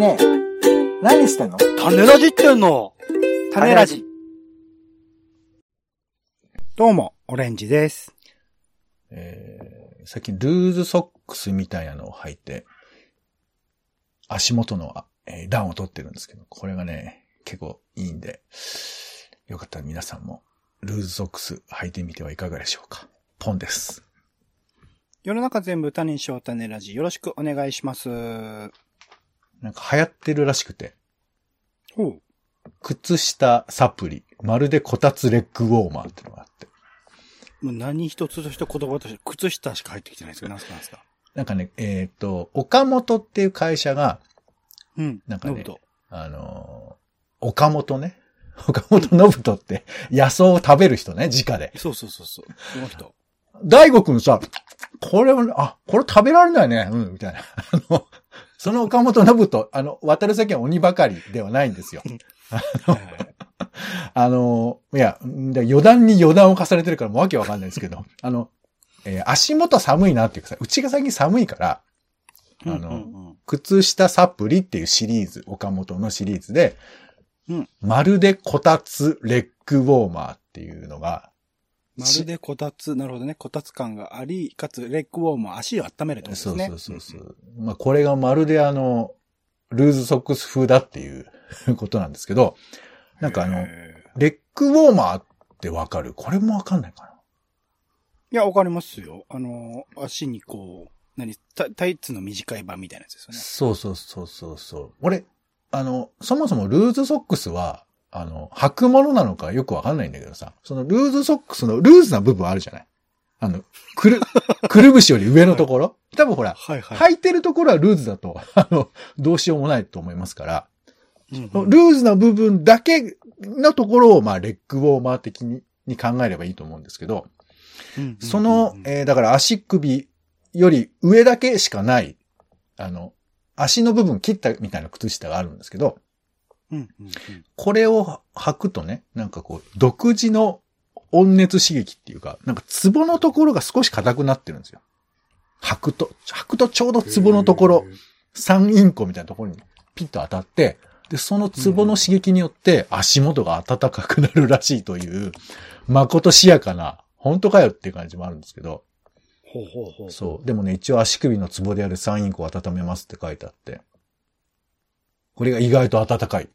ねえ。何してんの？種ラジってんの？種ラジ。どうも、オレンジです。えー最近ルーズソックスみたいなのを履いて、足元の、あえー段を取ってるんですけど、これがね、結構いいんで、よかったら皆さんもルーズソックス履いてみてはいかがでしょうか。ポンです。世の中全部種にしよう種ラジ。よろしくお願いします。なんか流行ってるらしくて、ほう。靴下サプリ、まるでこたつレッグウォーマーってのがあって、もう何一つとして言葉として、靴下しか入ってきてないですけど、何すか？何すか？なんかね、えっ、と、岡本っていう会社が、うん。なんかねあのー岡本ね。岡本信人って野草を食べる人ね、直で。そうそうそうそう。その人。大悟くんさ、これはね、あ、これ食べられないね。うん、みたいな。あの、その岡本信人、あの、渡る世間鬼ばかりではないんですよ。あの、いや、で余談に余談を重ねてるからもうわけわかんないですけど、あの、えー足元寒いなっていうかさ、うちが最近寒いから、あのうんうんうん。靴下サプリっていうシリーズ、岡本のシリーズで、うん。まるでこたつレッグウォーマーっていうのが、まるでこたつ、なるほどね。こたつ感があり、かつ、レッグウォーム、足を温めるってことですね。そうそうそうそう。まあこれがまるであの、ルーズソックス風だっていう ことなんですけど、なんかあの、へレッグウォーマーってわかる？これもわかんないかなーいや、わかりますよ。あの、足にこう、何、タタイツの短い版みたいなやつですよね。そうそうそうそうそう。俺、あの、そもそもルーズソックスは、あの、履くものなのかよくわかんないんだけどさ、そのルーズソックスのルーズな部分あるじゃない？あの、くる、くるぶしより上のところ？多分ほら、はいはい。履いてるところはルーズだと、あの、どうしようもないと思いますから、うんうん。ルーズな部分だけのところを、まあ、レッグウォーマー的にに考えればいいと思うんですけど、うんそのうんう、ん。えーだから足首より上だけしかない、あの、足の部分切ったみたいな靴下があるんですけど、うんうんうんこれを履くとね、なんかこう、独自の温熱刺激っていうか、なんかツボのところが少し硬くなってるんですよ。履くと、履くとちょうどツボのところ、3インコみたいなところにピッと当たって、で、そのツボの刺激によって足元が暖かくなるらしいという、まことしやかな、本当かよっていう感じもあるんですけど、ほうほうほう。そう。でもね、一応足首のツボである3インコを温めますって書いてあって、これが意外と暖かい。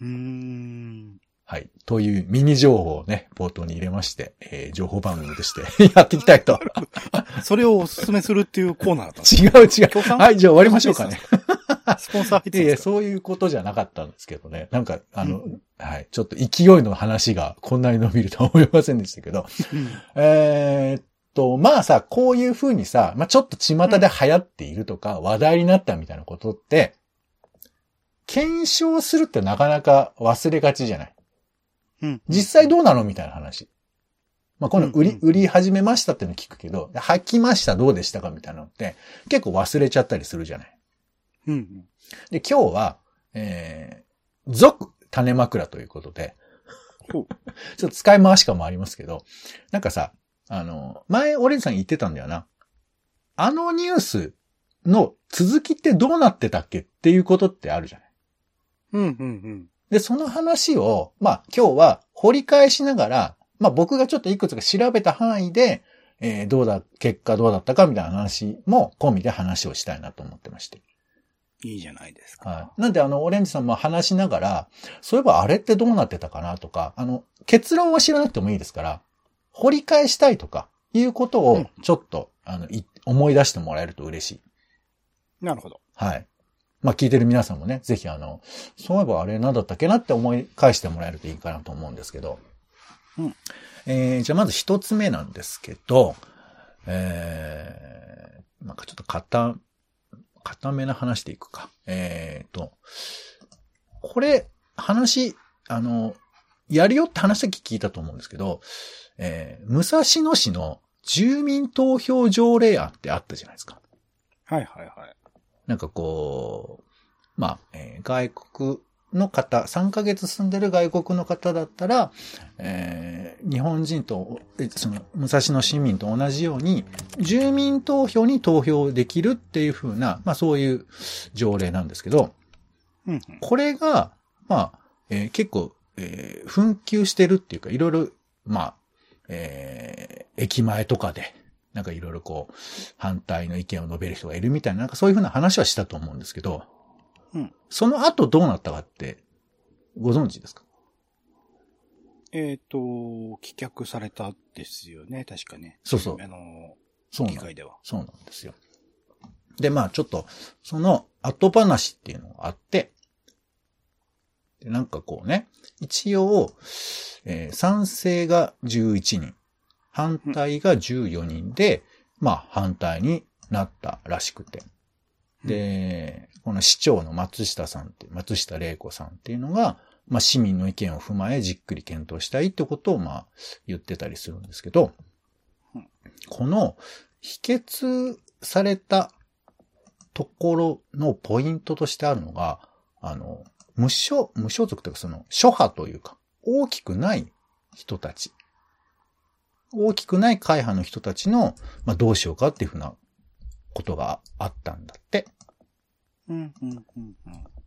うーん。はい。というミニ情報をね、冒頭に入れまして、えー情報番組として やっていきたいと。それをお勧めするっていうコーナーだった 違う違う。はい、じゃあ終わりましょうかね。スポンサー入っていやそういうことじゃなかったんですけどね。なんか、あの、うんはい。ちょっと勢いの話がこんなに伸びるとは思いませんでしたけど。うんえーっと、まあさ、こういう風にさ、まあちょっと巷で流行っているとか、話題になったみたいなことって、検証するってなかなか忘れがちじゃない？うん。実際どうなのみたいな話。まあ、この売り、うんうん売り始めましたっての聞くけど、履きましたどうでしたかみたいなのって、結構忘れちゃったりするじゃない？うんうん。で、今日は、えー、続種枕ということで、ちょっと使い回し感もありますけど、なんかさ、あの、前、オレンジさん言ってたんだよな。あのニュースの続きってどうなってたっけっていうことってあるじゃない？うんうんうん。で、その話を、まあ今日は掘り返しながら、まあ僕がちょっといくつか調べた範囲で、えーどうだ、結果どうだったかみたいな話も込みで話をしたいなと思ってまして。いいじゃないですか。はい。なんであの、オレンジさんも話しながら、そういえばあれってどうなってたかなとか、あの、結論は知らなくてもいいですから、掘り返したいとか、いうことをうんちょっと、あの、い思い出してもらえると嬉しい。なるほど。はい。まあ聞いてる皆さんもね、ぜひあの、そういえばあれ何だったっけなって思い返してもらえるといいかなと思うんですけど。うん。えー、じゃあまず一つ目なんですけど、えー、なんかちょっと硬、硬めな話でいくか。えーと、これ、話、あの、やるよって話だけ聞いたと思うんですけど、えー、武蔵野市の住民投票条例案ってあったじゃないですか。はいはいはい。なんかこう、まあ、えー外国の方、3ヶ月住んでる外国の方だったら、えー日本人と、えその、武蔵野市民と同じように、住民投票に投票できるっていう風な、まあそういう条例なんですけど、うんうん。これが、まあ、えー結構、えー紛糾してるっていうか、いろいろ、まあ、えー駅前とかで、なんかいろいろこう、反対の意見を述べる人がいるみたいな、なんかそういうふうな話はしたと思うんですけど、うんその後どうなったかって、ご存知ですか？えっ、と、棄却されたですよね、確かね。そうそうあの、そう議会では。そうなんですよ。で、まあちょっと、その後話っていうのがあって、でなんかこうね、一応、えー賛成が11人、反対が14人で、まあ反対になったらしくて。で、この市長の松下さんって、松下玲子さんっていうのが、まあ市民の意見を踏まえじっくり検討したいってことをまあ言ってたりするんですけどうん、この否決されたところのポイントとしてあるのが、あの、無所、無所属というかその、諸派というか、大きくない人たち。大きくない会派の人たちの、まあどうしようかっていうふうなことがあったんだって。うん、うん、うん、うん。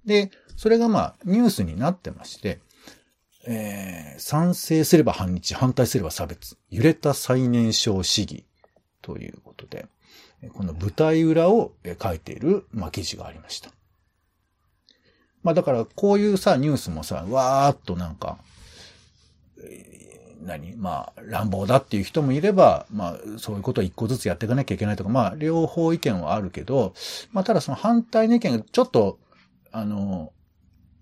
で、それがまあニュースになってまして、えー賛成すれば反日、反対すれば差別、揺れた最年少市議ということで、えこの舞台裏をえ書いている、まあ、記事がありました。まあだからこういうさ、ニュースもさ、わーっとなんか、えー何まあ、乱暴だっていう人もいれば、まあ、そういうことを一個ずつやっていかなきゃいけないとか、まあ、両方意見はあるけど、まあ、ただその反対の意見がちょっと、あの、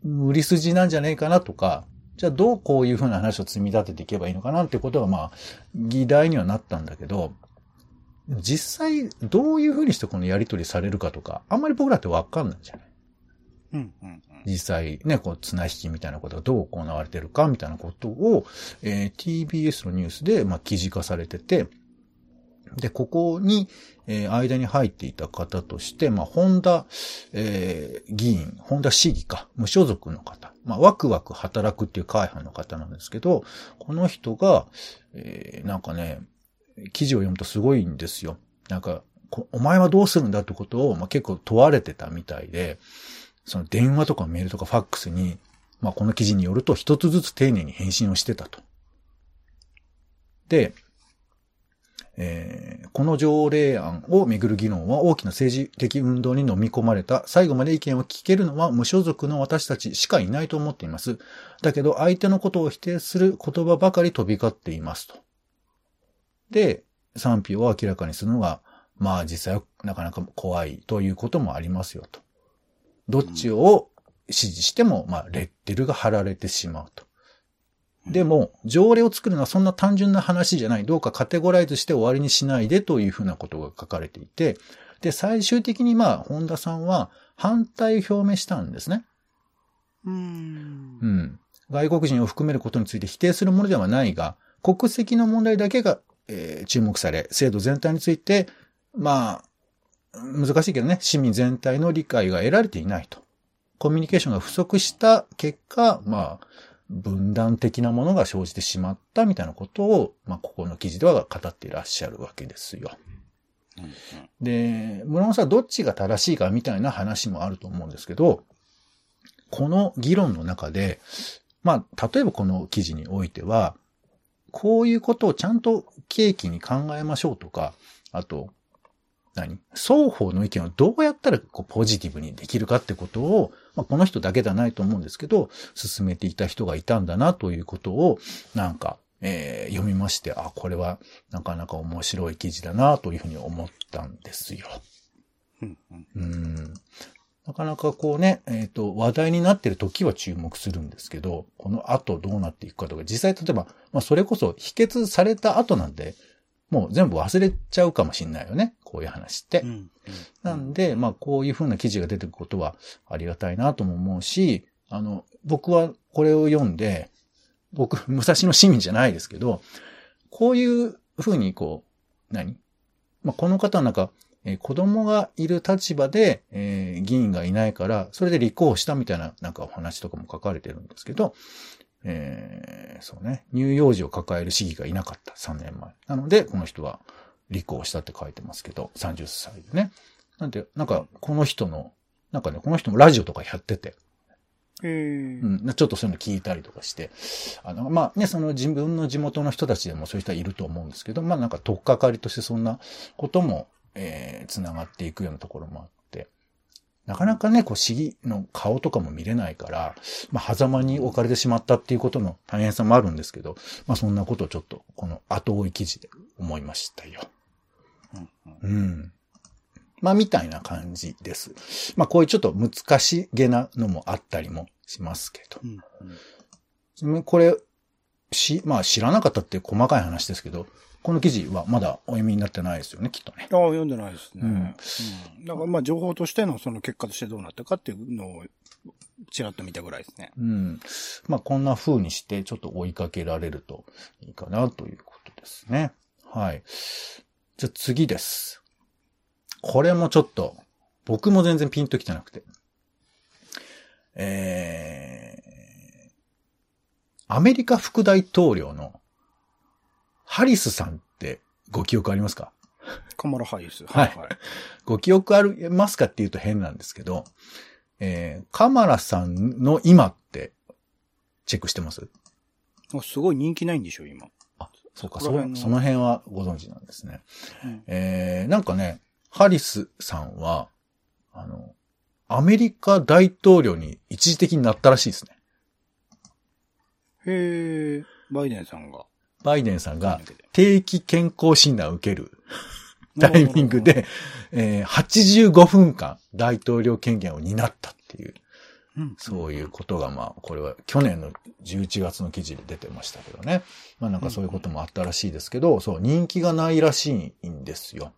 無理筋なんじゃねえかなとか、じゃあどうこういうふうな話を積み立てていけばいいのかなっていうことが、まあ、議題にはなったんだけど、実際どういうふうにしてこのやり取りされるかとか、あんまり僕らってわかんないじゃない。実際ね、こう、綱引きみたいなことがどう行われてるかみたいなことを、えー TBS のニュースで、まあ、記事化されてて、で、ここに、えー間に入っていた方として、まあ、本田、えー議員、本田市議か、無所属の方、まあ、ワクワク働くっていう会派の方なんですけど、この人が、えーなんかね、記事を読むとすごいんですよ。なんか、お前はどうするんだってことを、まあ、結構問われてたみたいで、その電話とかメールとかファックスに、まあこの記事によると一つずつ丁寧に返信をしてたと。で、えーこの条例案をめぐる議論は大きな政治的運動に飲み込まれた。最後まで意見を聞けるのは無所属の私たちしかいないと思っています。だけど相手のことを否定する言葉ばかり飛び交っていますと。で、賛否を明らかにするのが、まあ実際はなかなか怖いということもありますよと。どっちを支持しても、まあ、レッテルが貼られてしまうと。でも、条例を作るのはそんな単純な話じゃない。どうかカテゴライズして終わりにしないでというふうなことが書かれていて、で、最終的にまあ、本田さんは反対を表明したんですね。うん。うん。外国人を含めることについて否定するものではないが、国籍の問題だけが、えー注目され、制度全体について、まあ、難しいけどね、市民全体の理解が得られていないと。コミュニケーションが不足した結果、まあ、分断的なものが生じてしまったみたいなことを、まあ、ここの記事では語っていらっしゃるわけですよ。うんで、無論さん、どっちが正しいかみたいな話もあると思うんですけど、この議論の中で、まあ、例えばこの記事においては、こういうことをちゃんと契機に考えましょうとか、あと、何？双方の意見をどうやったらこうポジティブにできるかってことを、まあ、この人だけではないと思うんですけど、進めていた人がいたんだなということを、なんか、えー読みまして、あ、これはなかなか面白い記事だなというふうに思ったんですよ。うん。なかなかこうね、えっ、と、話題になってる時は注目するんですけど、この後どうなっていくかとか、実際例えば、まあそれこそ否決された後なんで、もう全部忘れちゃうかもしんないよね。こういう話って。うんうんなんで、まあこういうふうな記事が出てくることはありがたいなとも思うし、あの、僕はこれを読んで、僕、武蔵野市民じゃないですけど、こういうふうにこう、何？まあこの方はなんか、えー子供がいる立場で、えー議員がいないから、それで立候補したみたいな、なんかお話とかも書かれてるんですけど、えーそうね、乳幼児を抱える市議がいなかった、3年前。なので、この人は立候補したって書いてますけど、30歳でね。なんで、なんか、この人の、なんかね、この人もラジオとかやってて、へえ。うん、ちょっとそういうの聞いたりとかして、あの、まあね、その自分の地元の人たちでもそういう人はいると思うんですけど、まあなんか、とっかかりとしてそんなことも、えー、つながっていくようなところもあって、なかなかね、こう、市議の顔とかも見れないから、まあ、狭間に置かれてしまったっていうことの大変さもあるんですけど、まあ、そんなことをちょっと、この後追い記事で思いましたよ。うん。まあ、みたいな感じです。まあ、こういうちょっと難しげなのもあったりもしますけど。うんうんこれ、し、まあ知らなかったって細かい話ですけど、この記事はまだお読みになってないですよね、きっとね。ああ、読んでないですね。うんうんだからまあ情報としてのその結果としてどうなったかっていうのをちらっと見たぐらいですね。うん。まあこんな風にしてちょっと追いかけられるといいかなということですね。はい。じゃあ次です。これもちょっと、僕も全然ピンときてなくて。えー、アメリカ副大統領のハリスさんってご記憶ありますか？カマラハイス。はいはい。ご記憶ありますかって言うと変なんですけど、えー、カマラさんの今ってチェックしてます？あすごい人気ないんでしょ、今。あ、そうか、そその辺はご存知なんですね。うんえー、なんかね、ハリスさんは、あの、アメリカ大統領に一時的になったらしいですね。へえ、バイデンさんが。バイデンさんが定期健康診断を受ける タイミングで、えー、85分間大統領権限を担ったっていう、うん、そういうことが、まあ、これは去年の11月の記事で出てましたけどね。まあなんかそういうこともあったらしいですけど、そう、人気がないらしいんですよ。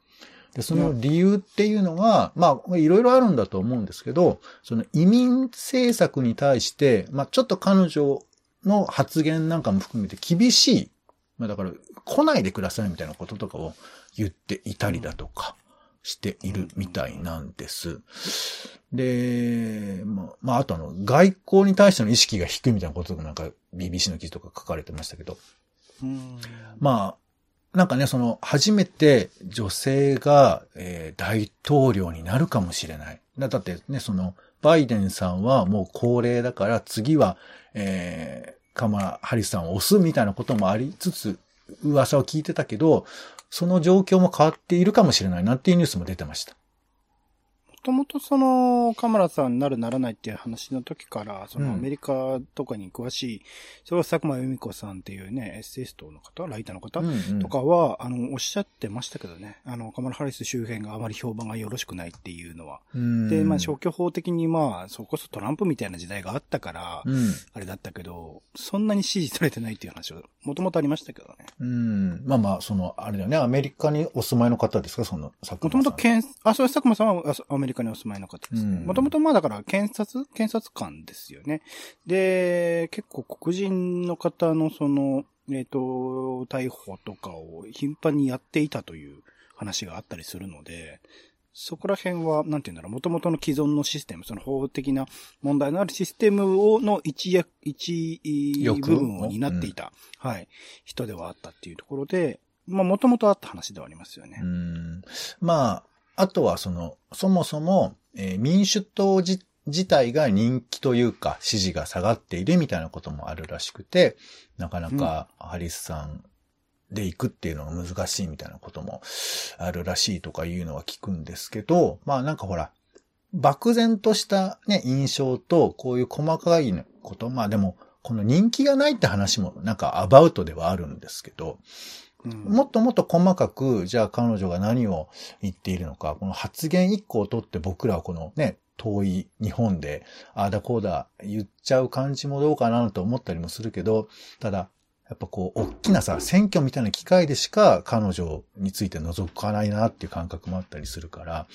で、その理由っていうのが、まあ、いろいろあるんだと思うんですけど、その移民政策に対して、まあちょっと彼女の発言なんかも含めて厳しい、まあだから、来ないでくださいみたいなこととかを言っていたりだとかしているみたいなんです。で、まあ、まあ、あとあの、外交に対しての意識が低いみたいなこととかなんか BBC の記事とか書かれてましたけど、うん。まあ、なんかね、その、初めて女性が、えー大統領になるかもしれない。だだってね、その、バイデンさんはもう高齢だから、次は、えーカマ・ハリスさんを押すみたいなこともありつつ、噂を聞いてたけど、その状況も変わっているかもしれないなっていうニュースも出てました。もともとその、カマラさんになるならないっていう話の時から、そうんのアメリカとかに詳しい、それは佐久間由美子さんっていうね、エッセイストの方、ライターの方、うんうんとかは、あの、おっしゃってましたけどね。あの、カマラ・ハリス周辺があまり評判がよろしくないっていうのは。うんで、まあ消去法的にまあ、それこそトランプみたいな時代があったから、うん。あれだったけど、そんなに支持されてないっていう話は、もともとありましたけどね。うん。まあまあ、その、あれだよね、アメリカにお住まいの方ですか？その、佐もと久間さん。もと検、あ、それ佐久間さんはあアメリカにお住まいの方ですね。うんもともとまあだから検察検察官ですよね。で、結構黒人の方のその、えっ、と、逮捕とかを頻繁にやっていたという話があったりするので、そこら辺は、なんていうんだろう、もともとの既存のシステム、その法的な問題のあるシステムを、の一役、一部分を担っていた、はい、人ではあったっていうところで、まあ、もともとあった話ではありますよねう。ん。まあ、あとはその、そもそも、えー民主党自自体が人気というか支持が下がっているみたいなこともあるらしくて、なかなかハリスさんで行くっていうのが難しいみたいなこともあるらしいとかいうのは聞くんですけど、まあなんかほら、漠然としたね、印象とこういう細かいこと、まあでも、この人気がないって話もなんかアバウトではあるんですけど、うんもっともっと細かく、じゃあ彼女が何を言っているのか、この発言一個をとって僕らはこのね、遠い日本で、ああだこうだ言っちゃう感じもどうかなと思ったりもするけど、ただ、やっぱこう、大きなさ、選挙みたいな機会でしか彼女について覗かないなっていう感覚もあったりするから、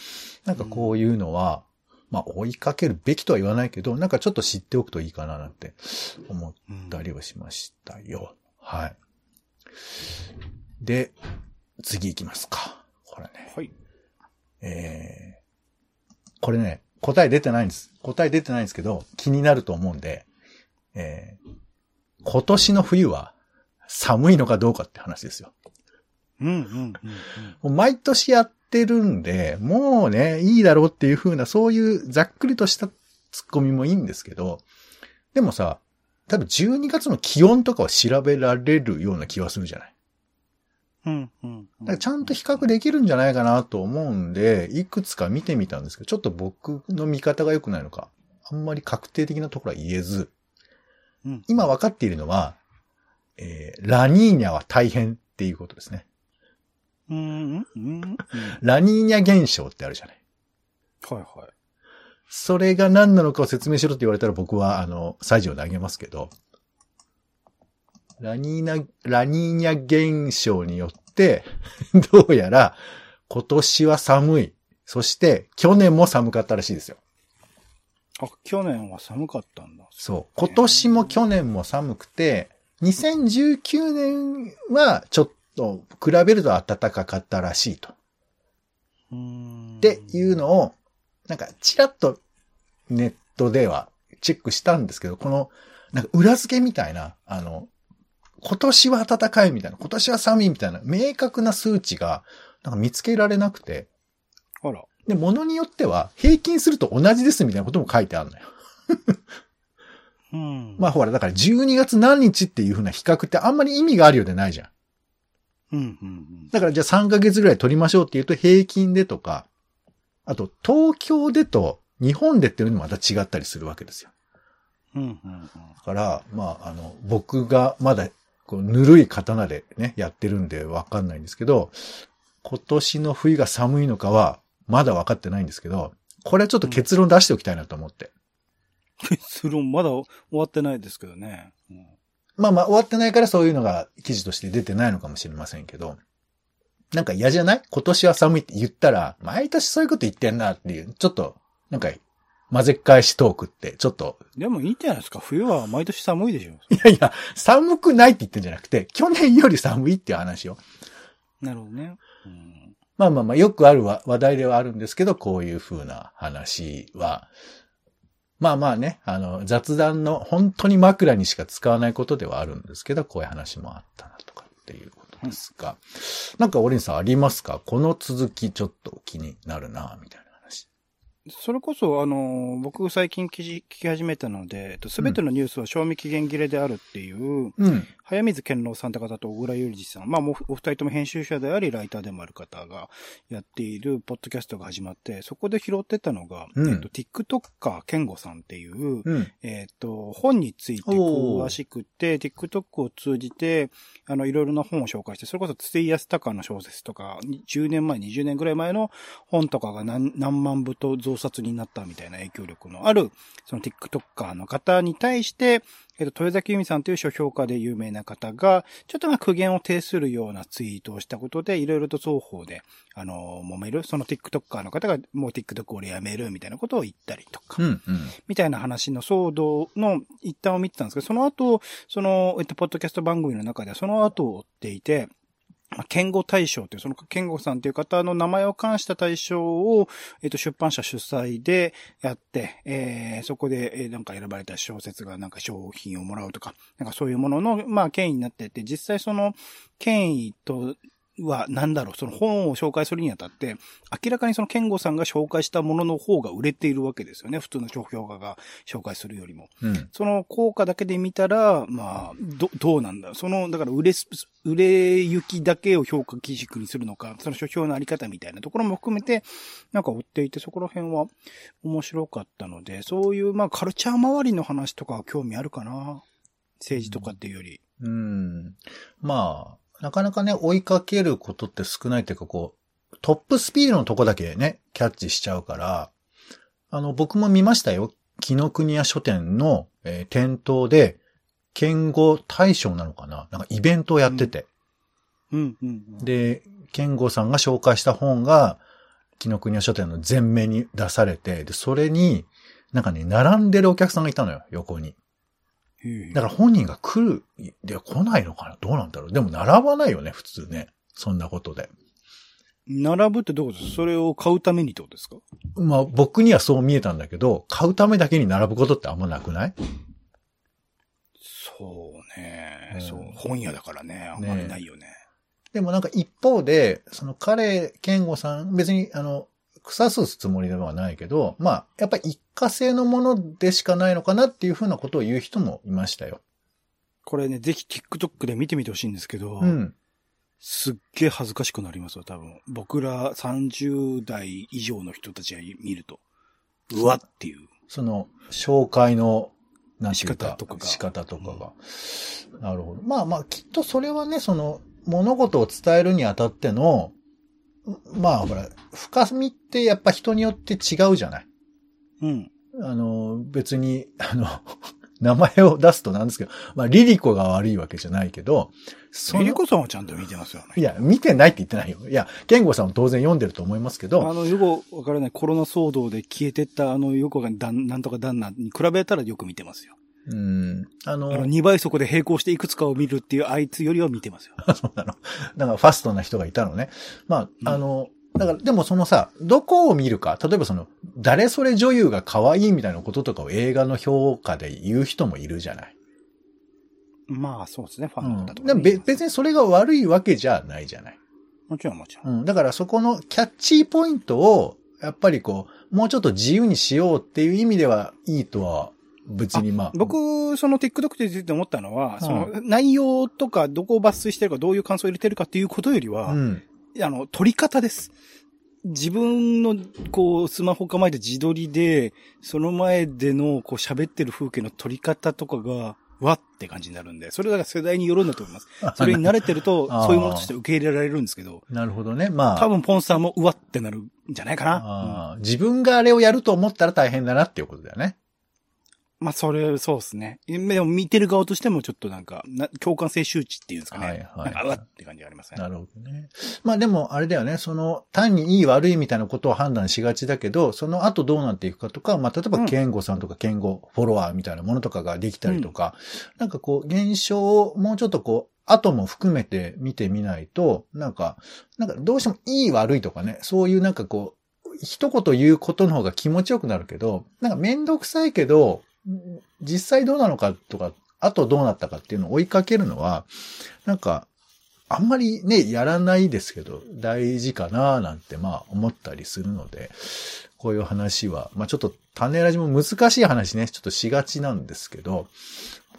なんかこういうのは、まあ追いかけるべきとは言わないけど、なんかちょっと知っておくといいかななんて思ったりはしましたよ。はい。で、次行きますか。これね。はい。えー、これね、答え出てないんです。答え出てないんですけど、気になると思うんで、えー、今年の冬は寒いのかどうかって話ですよ。うんうんうんうん。毎年やってるんで、もうね、いいだろうっていう風な、そういうざっくりとしたツッコミもいいんですけど、でもさ、多分12月の気温とかは調べられるような気はするじゃない。うんうんだからちゃんと比較できるんじゃないかなと思うんで、いくつか見てみたんですけど、ちょっと僕の見方が良くないのか、あんまり確定的なところは言えず、うん今分かっているのは、えーラニーニャは大変っていうことですね。うんうんうんうん。ラニーニャ現象ってあるじゃない。はいはい。それが何なのかを説明しろって言われたら僕は、あの、サジを投げますけど、ラニーナ、ラニーニャ現象によって、どうやら今年は寒い。そして去年も寒かったらしいですよ。あ、去年は寒かったんだ。そう。今年も去年も寒くて、2019年はちょっと比べると暖かかったらしいと。うーん。っていうのを、なんか、ちらっとネットではチェックしたんですけど、この、なんか裏付けみたいな、あの、今年は暖かいみたいな、今年は寒いみたいな、明確な数値が、なんか見つけられなくて、あら。で、ものによっては、平均すると同じですみたいなことも書いてあるのよ。うん。まあほら、だから12月何日っていう風な比較ってあんまり意味があるようでないじゃん。うんうんうん。だからじゃあ3ヶ月ぐらい取りましょうっていうと平均でとか、あと東京でと日本でっていうのもまた違ったりするわけですよ。うんうんうん。だから、まあ、あの、僕がまだ、こう、ぬるい刀でね、やってるんでわかんないんですけど、今年の冬が寒いのかは、まだ分かってないんですけど、これはちょっと結論出しておきたいなと思って。結論まだ終わってないですけどね。うんまあまあ、終わってないからそういうのが記事として出てないのかもしれませんけど、なんか嫌じゃない？今年は寒いって言ったら、毎年そういうこと言ってんなっていう、ちょっと、なんか、混ぜっ返しトークって、ちょっと、でもいいんじゃないですか？冬は毎年寒いでしょ。いやいや、寒くないって言ってんじゃなくて、去年より寒いっていう話を。なるほどね。うん。まあまあまあ、よくあるわ話題ではあるんですけど、こういう風な話は、まあまあね、あの、雑談の本当に枕にしか使わないことではあるんですけど、こういう話もあったなとかっていうことですが、なんかオリンさんありますか？この続きちょっと気になるな、みたいな話。それこそ、あの、僕最近記事聞き始めたので、えっと、すべてのニュースは賞味期限切れであるっていう、うん。早水健郎さんって方と小倉ゆりじさん、まあ、もうお二人とも編集者であり、ライターでもある方がやっているポッドキャストが始まって、そこで拾ってたのが、うんえっと、TikToker 健吾さんっていう、うん。えっ、と、本について詳しくて、TikTok を通じて、あの、いろいろな本を紹介して、それこそ筒井康隆の小説とか、10年前、20年ぐらい前の本とかが何何万部と増刷になったみたいな影響力のある、その TikToker の方に対して、えっ、と、豊崎由美さんという書評家で有名な方が、ちょっとまあ苦言を呈するようなツイートをしたことで、いろいろと双方で、あの、揉める、その TikToker の方がもう TikTok をやめるみたいなことを言ったりとか、うん。うん。みたいな話の騒動の一端を見てたんですけど、その後、その、えっと、ポッドキャスト番組の中ではその後を追っていて、まあ健吾大賞という、その健吾さんという方の名前を冠した大賞を、えっと、出版社主催でやって、えー、そこで、えーなんか選ばれた小説がなんか商品をもらうとか、なんかそういうものの、まあ、権威になってて、実際その、権威と、は、なんだろう、その本を紹介するにあたって、明らかにその健吾さんが紹介したものの方が売れているわけですよね。普通の書評家が紹介するよりも。うん。その効果だけで見たら、まあ、ど、どうなんだその、だから売れす、売れ行きだけを評価基軸にするのか、その書評のあり方みたいなところも含めて、なんか追っていて、そこら辺は面白かったので、そういう、まあ、カルチャー周りの話とかは興味あるかな？政治とかっていうより。うん。まあ、なかなかね、追いかけることって少ないっていうか、こう、トップスピードのとこだけね、キャッチしちゃうから、あの、僕も見ましたよ。紀ノ国屋書店の、えー店頭で、剣語大賞なのかな？なんかイベントをやってて。うん、うん、うん。で、剣吾さんが紹介した本が、紀ノ国屋書店の前面に出されて、で、それに、なんかね、並んでるお客さんがいたのよ、横に。だから本人が来る、で来ないのかな？どうなんだろう？でも並ばないよね、普通ね。そんなことで。並ぶってどういうこと？ですかそれを買うためにってことですか？まあ僕にはそう見えたんだけど、買うためだけに並ぶことってあんまなくない？そうね、うん。そう。本屋だからね、あんまりないよね。でもなんか一方で、その彼、健吾さん、別にあの、草すつもりではないけど、まあ、やっぱり一過性のものでしかないのかなっていうふうなことを言う人もいましたよ。これね、ぜひ TikTok で見てみてほしいんですけど、うん。すっげえ恥ずかしくなりますよ、多分。僕ら30代以上の人たちが見ると。うわっていう。その、紹介の、なんていうか、仕方とかが仕方とかが。なるほど。まあまあ、きっとそれはね、その、物事を伝えるにあたっての、まあ、ほら、深みってやっぱ人によって違うじゃない？うん。あの、別に、あの、名前を出すとなんですけど、まあ、リリコが悪いわけじゃないけど、リの、コさんはちゃんと見てますよね。いや、見てないって言ってないよ。いや、ケンゴさんも当然読んでると思いますけあど、の、よくわからないコロナ騒動で消えてったあのよくわかんない旦なんとか旦那に比べたらよく見てますよ。うん、あの、あの、2倍速で並行していくつかを見るっていうあいつよりは見てますよ。そうなの。だからファストな人がいたのね。まあ、うんあの、だから、でもそのさ、どこを見るか、例えばその、誰それ女優が可愛いみたいなこととかを映画の評価で言う人もいるじゃない。まあ、そうですね、ファうん。ンの方とか、でもべ別にそれが悪いわけじゃないじゃない。もちろんもちろん。うん。だからそこのキャッチーポイントを、やっぱりこう、もうちょっと自由にしようっていう意味ではいいとは、別にまあ。僕、その TikTok でついて思ったのは、んその内容とかどこを抜粋してるかどういう感想を入れてるかっていうことよりは、うん。あの、撮り方です。自分の、こう、スマホ構えて自撮りで、その前での、こう、喋ってる風景の撮り方とかが、わって感じになるんで、それだから世代によるんだと思います。それに慣れてると、そういうものとして受け入れられるんですけど、なるほどね。まあ。多分ポンさんもうわってなるんじゃないかな。あー自分があれをやると思ったら大変だなっていうことだよね。まあ、それ、そうですね。でも見てる側としてもちょっとなんか、な共感性周知っていうんですかね。はいはいなんか、うわって感じがありますね。なるほどね。まあでも、あれだよね。その、単にいい悪いみたいなことを判断しがちだけど、その後どうなっていくかとか、まあ例えば、うんケンゴさんとかケンゴフォロワーみたいなものとかができたりとか、なんかこう、現象をもうちょっとこう、後も含めて見てみないと、なんか、なんかどうしてもいい悪いとかね、そういうなんかこう、一言言うことの方が気持ちよくなるけど、なんかめんどくさいけど、ん実際どうなのかとか、あとどうなったかっていうのを追いかけるのは、なんか、あんまりね、やらないですけど、大事かななんてまあ思ったりするので、こういう話は、まあちょっと種ラジも難しい話ね、ちょっとしがちなんですけど、も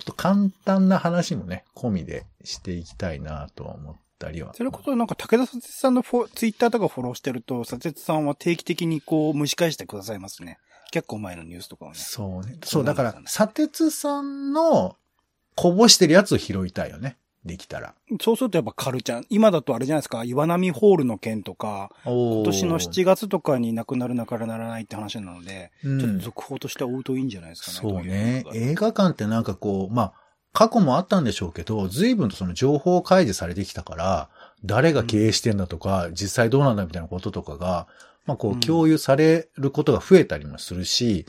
っと簡単な話もね、込みでしていきたいなと思ったりは。それこそなんか武田佐哲さんのフォツイッターとかフォローしてると、佐哲さんは定期的にこう蒸し返してくださいますね。結構前のニュースとかをね。そうね。そそうう、だから砂鉄さんのこぼしてるやつを拾いたいよね。できたら。そうするとやっぱカルちゃん。今だとあれじゃないですか、岩波ホールの件とか、今今年の7月とかに亡くなるなからならないって話なので、うんちょっと続報として追うといいんじゃないですかね。そうね。映画館ってなんかこう、まあ、過去もあったんでしょうけど、随分とその情報開示されてきたから、誰が経営してんだとか、実際どうなんだみたいなこととかが、まあこううん共有されることが増えたりもするし、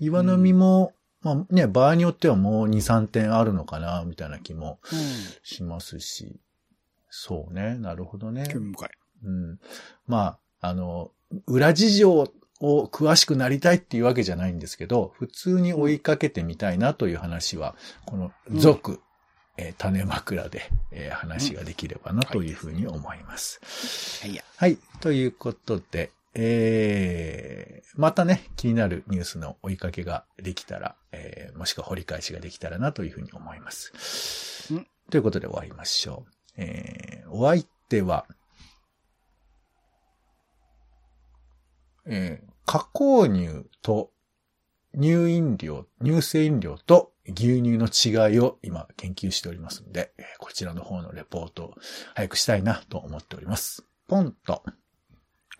岩波も、まあね、場合によってはもう2、3点あるのかな、みたいな気もうん。しますし。そうね。なるほどね。興味深い。うん。まあ、あの、裏事情を詳しくなりたいっていうわけじゃないんですけど、普通に追いかけてみたいなという話は、この続、えー種枕で、えー話ができればなというふうに思います。はいや。はい。ということで、えー、またね、気になるニュースの追いかけができたら、えー、もしくは掘り返しができたらなというふうに思います。うんということで終わりましょう。えー、お相手は、えー、加工乳と乳飲料、乳製飲料と牛乳の違いを今研究しておりますので、えーこちらの方のレポートを早くしたいなと思っております。ポンと、